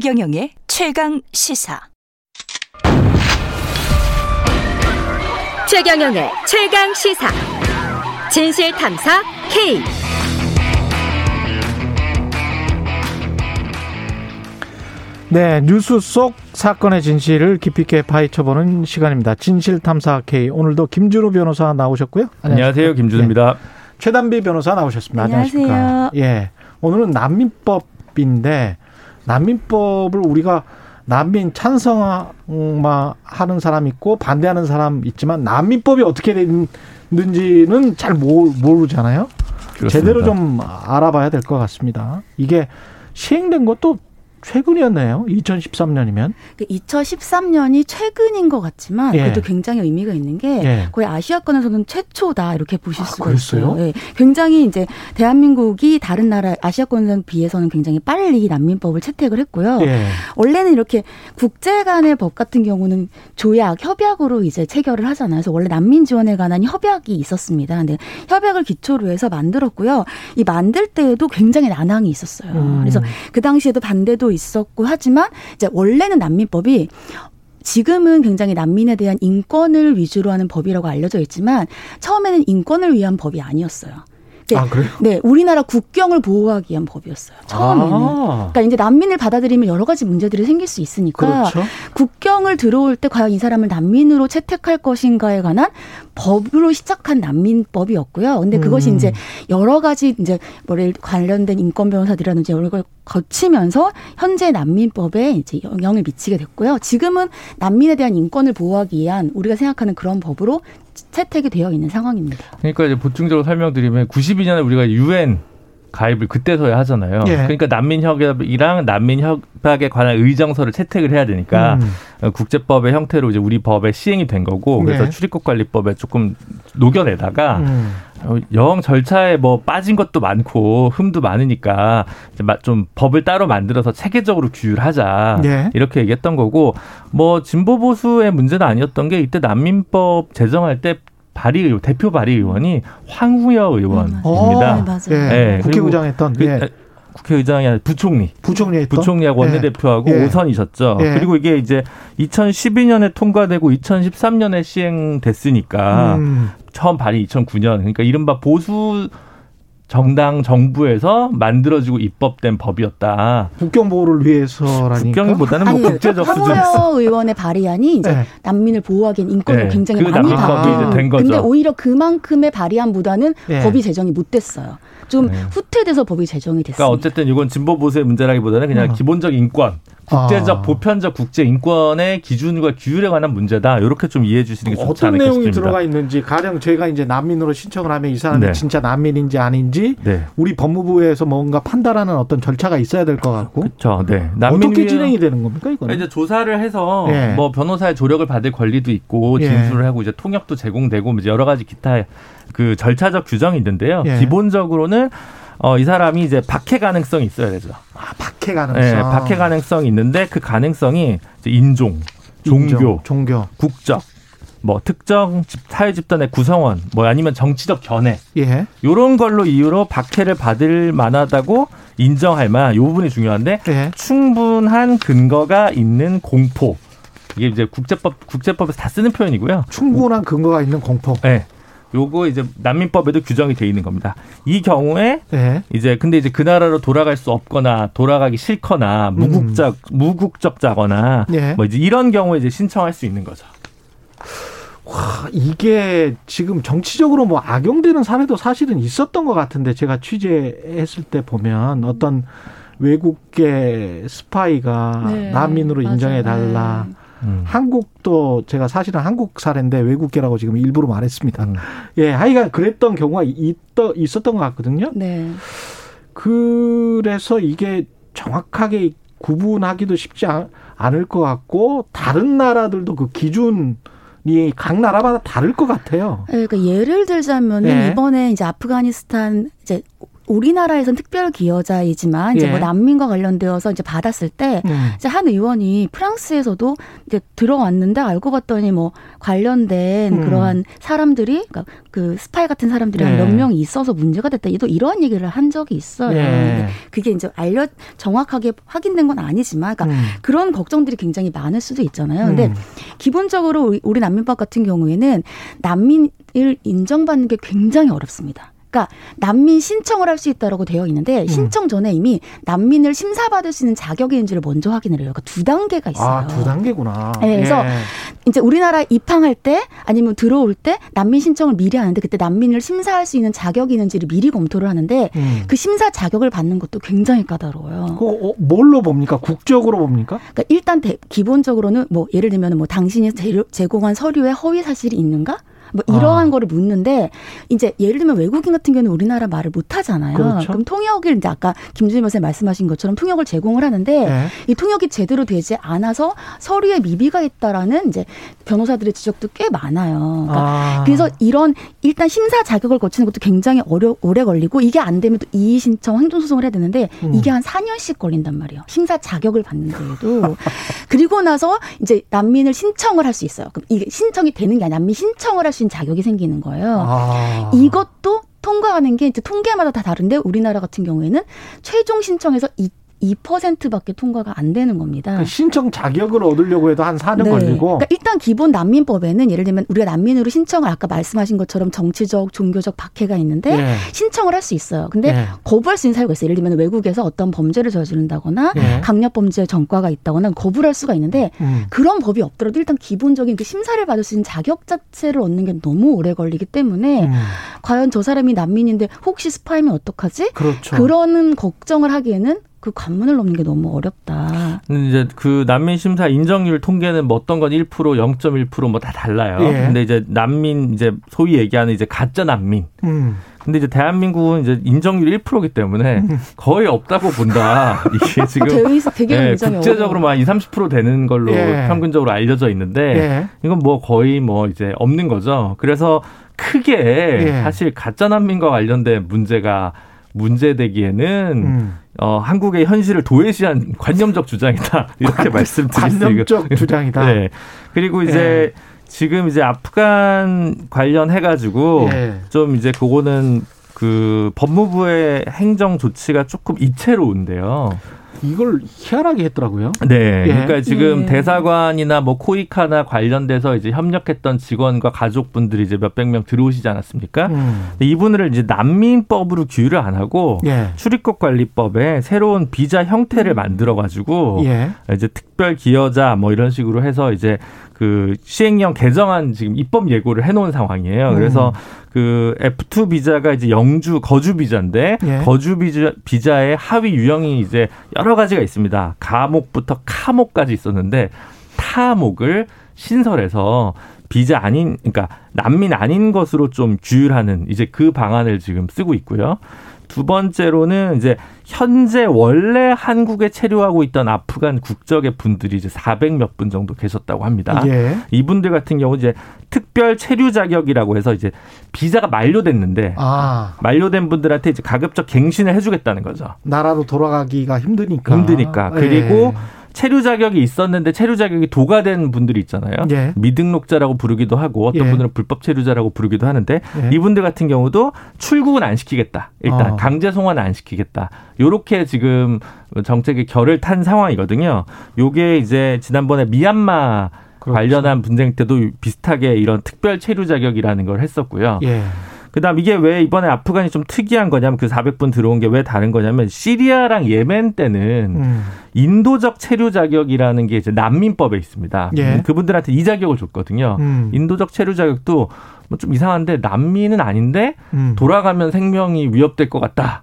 최경영의 최강 시사. 최경영의 최강 시사. 진실 탐사 K. 네, 뉴스 속 사건의 진실을 깊이 있게 파헤쳐보는 시간입니다. 진실 탐사 K. 오늘도 김준호 변호사 나오셨고요. 안녕하세요, 김준호입니다. 네. 최단비 변호사 나오셨습니다. 안녕하세요. 안녕하십니까? 예. 오늘은 난민법 인데 난민법을 우리가 난민 찬성하는 사람 있고 반대하는 사람 있지만 난민법이 어떻게 됐는지는 잘 모르잖아요. 그렇습니다. 제대로 좀 알아봐야 될 것 같습니다. 이게 시행된 것도 최근이었네요. 2013년이면. 2013년이 최근인 것 같지만 예. 그래도 굉장히 의미가 있는 게 예. 거의 아시아권에서는 최초다 이렇게 보실 아, 수가 그랬어요? 있어요. 예. 굉장히 이제 대한민국이 다른 나라 아시아권에 비해서는 굉장히 빨리 난민법을 채택을 했고요. 예. 원래는 이렇게 국제 간의 법 같은 경우는 조약, 협약으로 이제 체결을 하잖아요. 그래서 원래 난민 지원에 관한 협약이 있었습니다. 근데 협약을 기초로 해서 만들었고요. 이 만들 때에도 굉장히 난항이 있었어요. 음. 그래서 그 당시에도 반대도 있었고 하지만 이제 원래는 난민법이 지금은 굉장히 난민에 대한 인권을 위주로 하는 법이라고 알려져 있지만 처음에는 인권을 위한 법이 아니었어요. 네, 아, 그래요? 네, 우리나라 국경을 보호하기 위한 법이었어요. 처음에는. 아. 그러니까 이제 난민을 받아들이면 여러 가지 문제들이 생길 수 있으니까 그렇죠. 국경을 들어올 때 과연 이 사람을 난민으로 채택할 것인가에 관한 법으로 시작한 난민법이었고요. 근데 그것이 음. 이제 여러 가지 이제 뭐를 관련된 인권 변호사들이라든지 여러 걸 거치면서 현재 난민법에 이제 영향을 미치게 됐고요. 지금은 난민에 대한 인권을 보호하기 위한 우리가 생각하는 그런 법으로 채택이 되어 있는 상황입니다. 그러니까 이제 보충적으로 설명드리면 92년에 우리가 유엔 가입을 그때서야 하잖아요. 예. 그러니까 난민 협약이랑 난민 협약에 관한 의정서를 채택을 해야 되니까 음. 국제법의 형태로 이제 우리 법에 시행이 된 거고 그래서 예. 출입국 관리법에 조금 녹여내다가 음. 영 절차에 뭐 빠진 것도 많고 흠도 많으니까 좀 법을 따로 만들어서 체계적으로 규율하자 예. 이렇게 얘기했던 거고 뭐 진보 보수의 문제는 아니었던 게 이때 난민법 제정할 때 발의 의원, 대표 발의 의원이 황후여 의원입니다. 음, 네, 맞아요. 네, 국회의장 했던 그, 예. 국회의장이 아니라 부총리. 부총리 했던? 부총리하고 원내대표하고 예. 5선이셨죠. 예. 그리고 이게 이제 2012년에 통과되고 2013년에 시행됐으니까 음. 처음 발의 2009년. 그러니까 이른바 보수 정당 정부에서 만들어지고 입법된 법이었다. 국경 보호를 위해서라니까. 국경보다는 뭐 아니, 국제적 수준에서 의원의 발의안이 이제 네. 난민을 보호하기엔 인권을 네. 굉장히 그 많이 거죠. 근데 오히려 그만큼의 발의안보다는 네. 법이 제정이 못 됐어요. 좀 네. 후퇴돼서 법이 제정이 됐습니다. 그러니까 어쨌든 이건 진보 보수의 문제라기보다는 그냥 어. 기본적 인권 국제적 아. 보편적 국제 인권의 기준과 규율에 관한 문제다. 이렇게 좀 이해해 주시는 게 좋지 않을까 어떤 내용이 들어가 있는지 가령 저희가 이제 난민으로 신청을 하면 이 사람이 네. 진짜 난민인지 아닌지 네. 우리 법무부에서 뭔가 판단하는 어떤 절차가 있어야 될 것 같고. 그렇죠. 네. 어떻게 진행이 되는 겁니까 이거는? 이제 조사를 해서 네. 뭐 변호사의 조력을 받을 권리도 있고 예. 진술을 하고 이제 통역도 제공되고 여러 가지 기타 그 절차적 규정이 있는데요. 예. 기본적으로는 어, 이 사람이 이제 박해 가능성이 있어야 되죠. 아, 박해 가능성. 네, 박해 가능성이 있는데 그 가능성이 인종, 종교, 인종, 종교, 국적, 뭐 특정 사회 집단의 구성원, 뭐 아니면 정치적 견해, 예. 요런 걸로 이유로 박해를 받을 만하다고 인정할 만한 요 부분이 중요한데 예. 충분한 근거가 있는 공포. 이게 이제 국제법 국제법에서 다 쓰는 표현이고요. 충분한 근거가 있는 공포. 네. 요거 이제 난민법에도 규정이 돼 있는 겁니다. 이 경우에 네. 이제 근데 이제 그 나라로 돌아갈 수 없거나 돌아가기 싫거나 무국적 음. 무국적자거나 네. 뭐 이제 이런 경우에 이제 신청할 수 있는 거죠. 와, 이게 지금 정치적으로 뭐 악용되는 사례도 사실은 있었던 것 같은데 제가 취재했을 때 보면 어떤 외국계 스파이가 네, 난민으로 인정해 달라. 네. 음. 한국도 제가 사실은 한국 사례인데 외국계라고 지금 일부러 말했습니다. 음. 예, 하여간 그랬던 경우가 있더, 있었던 것 같거든요. 네. 그래서 이게 정확하게 구분하기도 쉽지 않을 것 같고 다른 나라들도 그 기준 이각 나라마다 다를 것 같아요. 네, 그러니까 예를 들자면은 네. 이번에 이제 아프가니스탄 이제 우리나라에선 특별 기여자이지만 이제 뭐 예. 뭐 난민과 관련되어서 이제 받았을 때 음. 이제 한 의원이 프랑스에서도 이제 들어왔는데 알고 봤더니 뭐 관련된 음. 그러한 사람들이 그러니까 그 스파이 같은 사람들이 네. 몇 명이 있어서 문제가 됐다. 또 이러한 얘기를 한 적이 있어요. 네. 그게 이제 알려 정확하게 확인된 건 아니지만 그러니까 음. 그런 걱정들이 굉장히 많을 수도 있잖아요. 근데 음. 기본적으로 우리 난민법 같은 경우에는 난민을 인정받는 게 굉장히 어렵습니다. 그러니까 난민 신청을 할 수 있다라고 되어 있는데 음. 신청 전에 이미 난민을 심사받을 수 있는 자격이 있는지를 먼저 확인을 해요. 그러니까 두 단계가 있어요. 아, 두 단계구나. 네, 그래서 예. 이제 우리나라 입항할 때 아니면 들어올 때 난민 신청을 미리 하는데 그때 난민을 심사할 수 있는 자격이 있는지를 미리 검토를 하는데 음. 그 심사 자격을 받는 것도 굉장히 까다로워요. 그 어, 뭘로 봅니까? 국적으로 봅니까? 그러니까 일단 대, 기본적으로는 뭐 예를 들면 뭐 당신이 제공한 서류에 허위 사실이 있는가? 뭐 이러한 아. 거를 묻는데 이제 예를 들면 외국인 같은 경우는 우리나라 말을 못 하잖아요. 그렇죠. 그럼 통역을 이제 아까 김준일 변호사님 말씀하신 것처럼 통역을 제공을 하는데 네. 이 통역이 제대로 되지 않아서 서류에 미비가 있다라는 이제 변호사들의 지적도 꽤 많아요. 그러니까 아. 그래서 이런 일단 심사 자격을 거치는 것도 굉장히 어려 오래 걸리고 이게 안 되면 또 이의 신청 행정 소송을 해야 되는데 음. 이게 한 4년씩 걸린단 말이에요. 심사 자격을 받는데도 그리고 나서 이제 난민을 신청을 할 수 있어요. 그럼 이게 신청이 되는 게 아니라 난민 신청을 할 수 있는 자격이 생기는 거예요. 아. 이것도 통과하는 게 이제 통계마다 다 다른데 우리나라 같은 경우에는 최종 신청에서 2% 밖에 통과가 안 되는 겁니다. 그 신청 자격을 얻으려고 해도 한 4년 네. 걸리고. 그러니까 일단 기본 난민법에는 예를 들면 우리가 난민으로 신청을 아까 말씀하신 것처럼 정치적, 종교적 박해가 있는데 네. 신청을 할 수 있어요. 근데 네. 거부할 수 있는 사유가 있어요. 예를 들면 외국에서 어떤 범죄를 저지른다거나 네. 강력 범죄 전과가 있다거나 거부를 할 수가 있는데 음. 그런 법이 없더라도 일단 기본적인 그 심사를 받을 수 있는 자격 자체를 얻는 게 너무 오래 걸리기 때문에 음. 과연 저 사람이 난민인데 혹시 스파이면 어떡하지? 그렇죠. 그러는 걱정을 하기에는 그 관문을 넘는 게 너무 어렵다. 이제 그 난민 심사 인정률 통계는 뭐 어떤 건 1%, 0.1%뭐 다 달라요. 예. 근데 이제 난민 이제 소위 얘기하는 이제 가짜 난민. 음. 근데 이제 대한민국은 이제 인정률 1%이기 때문에 음. 거의 없다고 본다. 이게 지금 되게 예, 국제적으로 막 2, 30% 되는 걸로 예. 평균적으로 알려져 있는데 예. 이건 뭐 거의 뭐 이제 없는 거죠. 그래서 크게 예. 사실 가짜 난민과 관련된 문제가 문제되기에는 음. 어, 한국의 현실을 도외시한 관념적 주장이다 이렇게 수 관념적 주장이다. 네. 그리고 이제 예. 지금 이제 아프간 관련해 가지고 예. 좀 이제 그거는 그 법무부의 행정 조치가 조금 이채로운데요. 이걸 희한하게 했더라고요. 네. 예. 그러니까 지금 예. 대사관이나 뭐 코이카나 관련돼서 이제 협력했던 직원과 가족분들이 이제 몇백 명 들어오시지 않았습니까? 음. 이분들을 이제 난민법으로 규율을 안 하고 예. 출입국 관리법에 새로운 비자 형태를 음. 만들어 가지고 예. 이제 특별 기여자 뭐 이런 식으로 해서 이제 그 시행령 개정안 지금 입법 예고를 해놓은 상황이에요. 그래서 음. 그 F2 비자가 이제 영주 거주 비자인데 예. 거주 비자 비자의 하위 유형이 이제 여러 가지가 있습니다. 가목부터 카목까지 있었는데 타목을 신설해서 비자 아닌 그러니까 난민 아닌 것으로 좀 규율하는 이제 그 방안을 지금 쓰고 있고요. 두 번째로는 이제 현재 원래 한국에 체류하고 있던 아프간 국적의 분들이 이제 400몇 분 정도 계셨다고 합니다. 예. 이분들 같은 경우 이제 특별 체류 자격이라고 해서 이제 비자가 만료됐는데 아. 만료된 분들한테 이제 가급적 갱신을 해주겠다는 거죠. 나라로 돌아가기가 힘드니까. 힘드니까. 그리고 예. 체류 자격이 있었는데 체류 자격이 도가된 분들이 있잖아요. 예. 미등록자라고 부르기도 하고 어떤 예. 분들은 불법 체류자라고 부르기도 하는데 예. 이분들 같은 경우도 출국은 안 시키겠다. 일단 어. 강제 송환 안 시키겠다. 요렇게 지금 정책의 결을 탄 상황이거든요. 요게 이제 지난번에 미얀마 그렇죠. 관련한 분쟁 때도 비슷하게 이런 특별 체류 자격이라는 걸 했었고요. 예. 그다음 이게 왜 이번에 아프간이 좀 특이한 거냐면 그 400분 들어온 게 왜 다른 거냐면 시리아랑 예멘 때는 음. 인도적 체류 자격이라는 게 이제 난민법에 있습니다. 예. 그분들한테 이 자격을 줬거든요. 음. 인도적 체류 자격도 뭐 좀 이상한데 난민은 아닌데 음. 돌아가면 생명이 위협될 것 같다.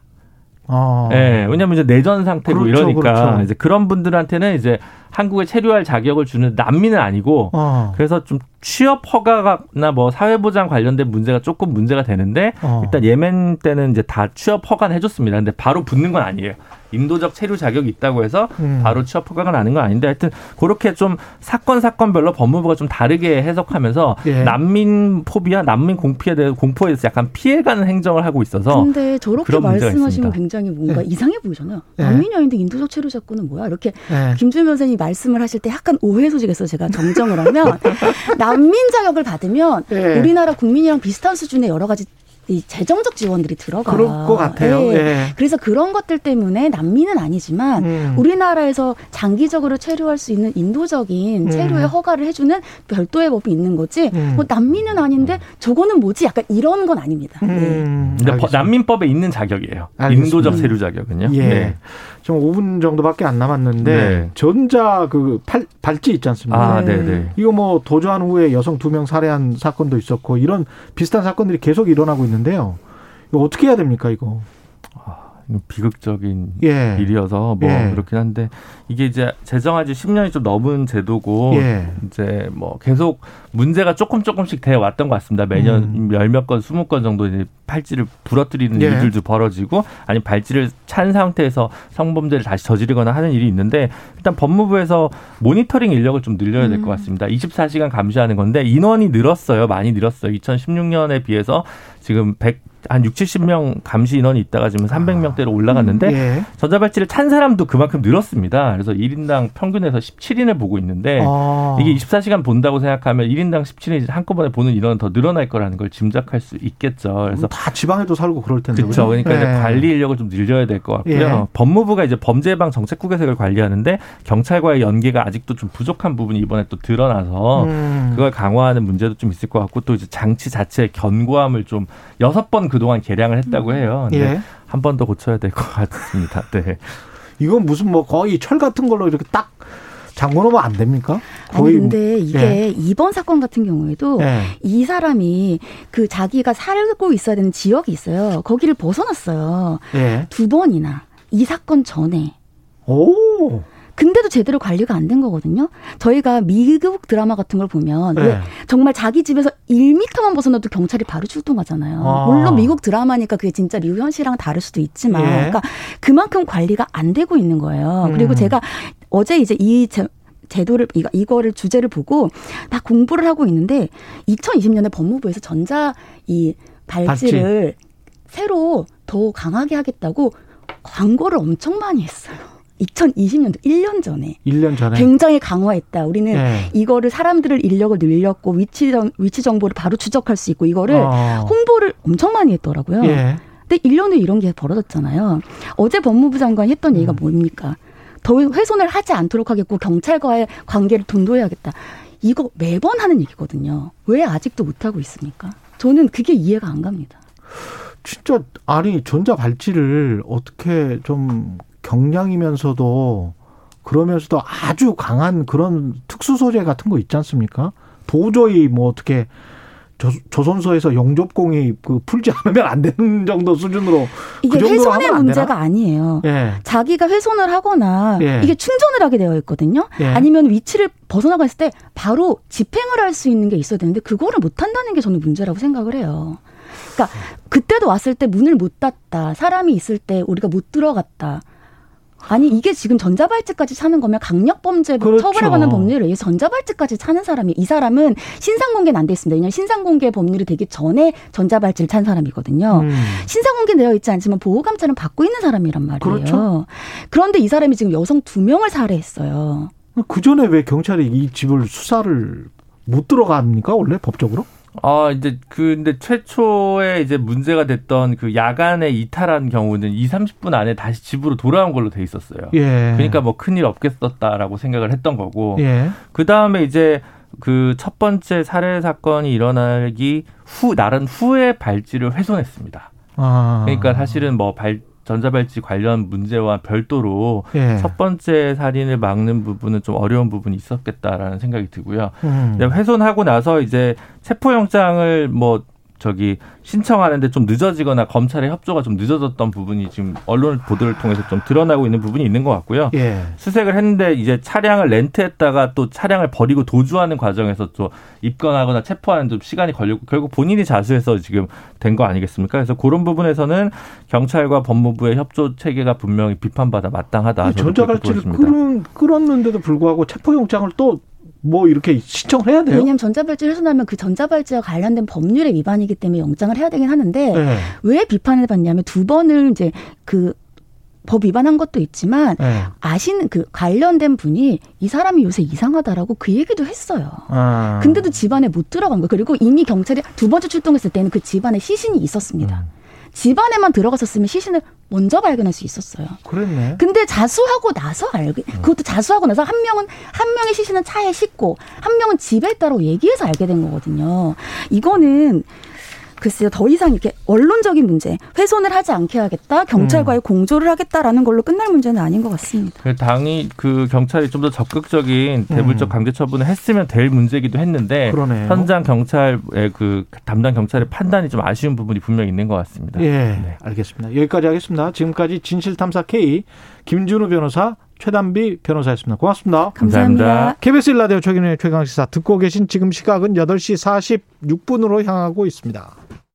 어. 예, 왜냐면 이제 내전 상태고 그렇죠, 이러니까 그렇죠. 이제 그런 분들한테는 이제 한국에 체류할 자격을 주는 난민은 아니고 어. 그래서 좀 취업 허가나 뭐 사회보장 관련된 문제가 조금 문제가 되는데 어. 일단 예멘 때는 이제 다 취업 허가는 해줬습니다. 근데 바로 붙는 건 아니에요. 인도적 체류 자격이 있다고 해서 음. 바로 취업 허가가 나는 건 아닌데 하여튼 그렇게 좀 사건 사건별로 법무부가 좀 다르게 해석하면서 예. 난민 포비아, 난민 공피에 대해 공포에 대해서 약간 피해가는 행정을 하고 있어서 근데 저렇게 말씀하시면 굉장히 뭔가 예. 이상해 보이잖아요. 예. 난민이 아닌데 인도적 체류 자꾸는 뭐야? 이렇게 예. 김준일 변호사님이 말씀을 하실 때 약간 오해 소식에서 제가 정정을 하면 난민 자격을 받으면 예. 우리나라 국민이랑 비슷한 수준의 여러 가지 이 재정적 지원들이 들어가. 그럴 것 같아요. 네. 네. 그래서 그런 것들 때문에 난민은 아니지만 음. 우리나라에서 장기적으로 체류할 수 있는 인도적인 음. 체류의 허가를 해주는 별도의 법이 있는 거지. 음. 뭐 난민은 아닌데 저거는 뭐지? 약간 이런 건 아닙니다. 음. 네. 근데 난민법에 있는 자격이에요. 알겠습니다. 인도적 체류 자격은요. 예. 네. 좀 5분 정도밖에 안 남았는데 네. 전자 그 팔, 발찌 있지 않습니까? 아, 네, 네. 이거 뭐 도주한 후에 여성 두 명 살해한 사건도 있었고 이런 비슷한 사건들이 계속 일어나고 있는 데요. 이거 어떻게 해야 됩니까, 이거? 비극적인 예. 일이어서 뭐 예. 그렇긴 한데 이게 이제 제정한 지 10년이 좀 넘은 제도고 예. 이제 뭐 계속 문제가 조금 조금씩 돼 왔던 것 같습니다. 매년 음. 열몇 건, 스무 건 정도 이제 팔찌를 부러뜨리는 예. 일들도 벌어지고 아니 발찌를 찬 상태에서 성범죄를 다시 저지르거나 하는 일이 있는데 일단 법무부에서 모니터링 인력을 좀 늘려야 될것 음. 같습니다. 24시간 감시하는 건데 인원이 늘었어요. 많이 늘었어요. 2016년에 비해서 지금 100, 한 6, 70명 감시 인원이 있다가 지금 300명대로 올라갔는데 음, 예. 전자발찌를 찬 사람도 그만큼 늘었습니다. 그래서 1인당 평균에서 17인을 보고 있는데 아. 이게 24시간 본다고 생각하면 1인당 17인 한꺼번에 보는 인원은 더 늘어날 거라는 걸 짐작할 수 있겠죠. 그래서 다 지방에도 살고 그럴 텐데. 그렇죠. 그러니까 예. 이제 관리 인력을 좀 늘려야 될 것 같고요. 예. 법무부가 이제 범죄 예방 정책국 개색을 관리하는데 경찰과의 연계가 아직도 좀 부족한 부분이 이번에 또 드러나서 음. 그걸 강화하는 문제도 좀 있을 것 같고 또 이제 장치 자체의 견고함을 좀 여섯 번 그동안 개량을 했다고 해요. 근데 예. 한번 더 고쳐야 될 것 같습니다. 네. 이건 무슨 뭐 거의 철 같은 걸로 이렇게 딱 잠궈 놓으면 안 됩니까? 아니 근데 이게 예. 이번 사건 같은 경우에도 예. 이 사람이 그 자기가 살고 있어야 되는 지역이 있어요. 거기를 벗어났어요. 예. 두 번이나 이 사건 전에. 오. 근데도 제대로 관리가 안 된 거거든요. 저희가 미국 드라마 같은 걸 보면 네. 정말 자기 집에서 1미터만 벗어나도 경찰이 바로 출동하잖아요. 아. 물론 미국 드라마니까 그게 진짜 미국 현실이랑 다를 수도 있지만 예. 그러니까 그만큼 관리가 안 되고 있는 거예요. 음. 그리고 제가 어제 이제 이 제, 제도를 이거 이거를 주제를 보고 다 공부를 하고 있는데 2020년에 법무부에서 전자 이 발찌를 발찌. 새로 더 강하게 하겠다고 광고를 엄청 많이 했어요. 2020년도 1년 전에 1년 전에 굉장히 강화했다. 우리는 네. 이거를 사람들을 인력을 늘렸고 위치 위치 정보를 바로 추적할 수 있고 이거를 어. 홍보를 엄청 많이 했더라고요. 예. 근데 1년 후에 이런 게 벌어졌잖아요. 어제 법무부 장관이 했던 얘기가 음. 뭡니까? 더 훼손을 하지 않도록 하겠고 경찰과의 관계를 돈도해야겠다. 이거 매번 하는 얘기거든요. 왜 아직도 못 하고 있습니까? 저는 그게 이해가 안 갑니다. 진짜 아니 전자 발찌를 어떻게 좀 경량이면서도 그러면서도 아주 강한 그런 특수 소재 같은 거 있지 않습니까? 도저히 뭐 어떻게 조, 조선소에서 용접공이 그 풀지 않으면 안 되는 정도 수준으로 이게 그 훼손의 문제가 아니에요. 예. 자기가 훼손을 하거나 예. 이게 충전을 하게 되어 있거든요. 예. 아니면 위치를 벗어나가 있을 때 바로 집행을 할 수 있는 게 있어야 되는데 그거를 못 한다는 게 저는 문제라고 생각을 해요. 그러니까 그때도 왔을 때 문을 못 닫다. 사람이 있을 때 우리가 못 들어갔다. 아니 이게 지금 전자발찌까지 차는 거면 강력범죄 그렇죠. 처벌에 관한 법률에 의해 전자발찌까지 차는 사람이 이 사람은 신상공개는 안 돼 있습니다. 왜냐하면 신상공개 법률이 되기 전에 전자발찌를 찬 사람이거든요. 음. 신상공개 되어 있지 않지만 보호감찰은 받고 있는 사람이란 말이에요. 그렇죠. 그런데 이 사람이 지금 여성 두 명을 살해했어요. 그 전에 왜 경찰이 이 집을 수사를 못 들어갑니까 원래 법적으로? 아, 이제 근데 최초에 이제 문제가 됐던 그 야간에 이탈한 경우는 2, 30분 안에 다시 집으로 돌아온 걸로 돼 있었어요. 예. 그러니까 뭐 큰일 없겠었다라고 생각을 했던 거고. 예. 그다음에 이제 그 첫 번째 살해 사건이 일어나기 후 날은 후에 발찌를 훼손했습니다. 아. 그러니까 사실은 뭐 발 전자발찌 관련 문제와 별도로 예. 첫 번째 살인을 막는 부분은 좀 어려운 부분이 있었겠다라는 생각이 들고요. 음. 훼손하고 나서 이제 체포영장을 뭐 저기 신청하는데 좀 늦어지거나 검찰의 협조가 좀 늦어졌던 부분이 지금 언론 보도를 통해서 좀 드러나고 있는 부분이 있는 것 같고요. 예. 수색을 했는데 이제 차량을 렌트했다가 또 차량을 버리고 도주하는 과정에서 또 입건하거나 체포하는 좀 시간이 걸리고 결국 본인이 자수해서 지금 된 거 아니겠습니까? 그래서 그런 부분에서는 경찰과 법무부의 협조 체계가 분명히 비판받아 마땅하다. 전자갈치를 끌었는데도 불구하고 체포영장을 또 뭐 이렇게 신청을 해야 돼요? 왜냐하면 전자발찌를 훼손하면 그 전자발찌와 관련된 법률의 위반이기 때문에 영장을 해야 되긴 하는데 네. 왜 비판을 받냐면 두 번을 이제 그법 위반한 것도 있지만 네. 아시는 그 관련된 분이 이 사람이 요새 이상하다라고 그 얘기도 했어요. 아. 근데도 집안에 못 들어간 거. 그리고 이미 경찰이 두 번째 출동했을 때는 그 집안에 시신이 있었습니다. 음. 집 안에만 들어갔었으면 시신을 먼저 발견할 수 있었어요. 그랬네. 근데 자수하고 나서 알게 그것도 자수하고 나서 한 명은 한 명의 시신은 차에 싣고 한 명은 집에 있다고 얘기해서 알게 된 거거든요. 이거는 글쎄요, 더 이상 이렇게 언론적인 문제, 훼손을 하지 않게 하겠다, 경찰과의 음. 공조를 하겠다라는 걸로 끝날 문제는 아닌 것 같습니다. 그 당이 그 경찰이 좀 더 적극적인 대물적 음. 강제 처분을 했으면 될 문제기도 했는데 그러네요. 현장 경찰의 그 담당 경찰의 판단이 좀 아쉬운 부분이 분명히 있는 것 같습니다. 예, 네. 알겠습니다. 여기까지 하겠습니다. 지금까지 진실탐사 K 김준우 변호사 최단비 변호사였습니다. 고맙습니다. 감사합니다. 감사합니다. KBS 일라디오 최근의 최강시사 듣고 계신 지금 시각은 8시 46분으로 향하고 있습니다.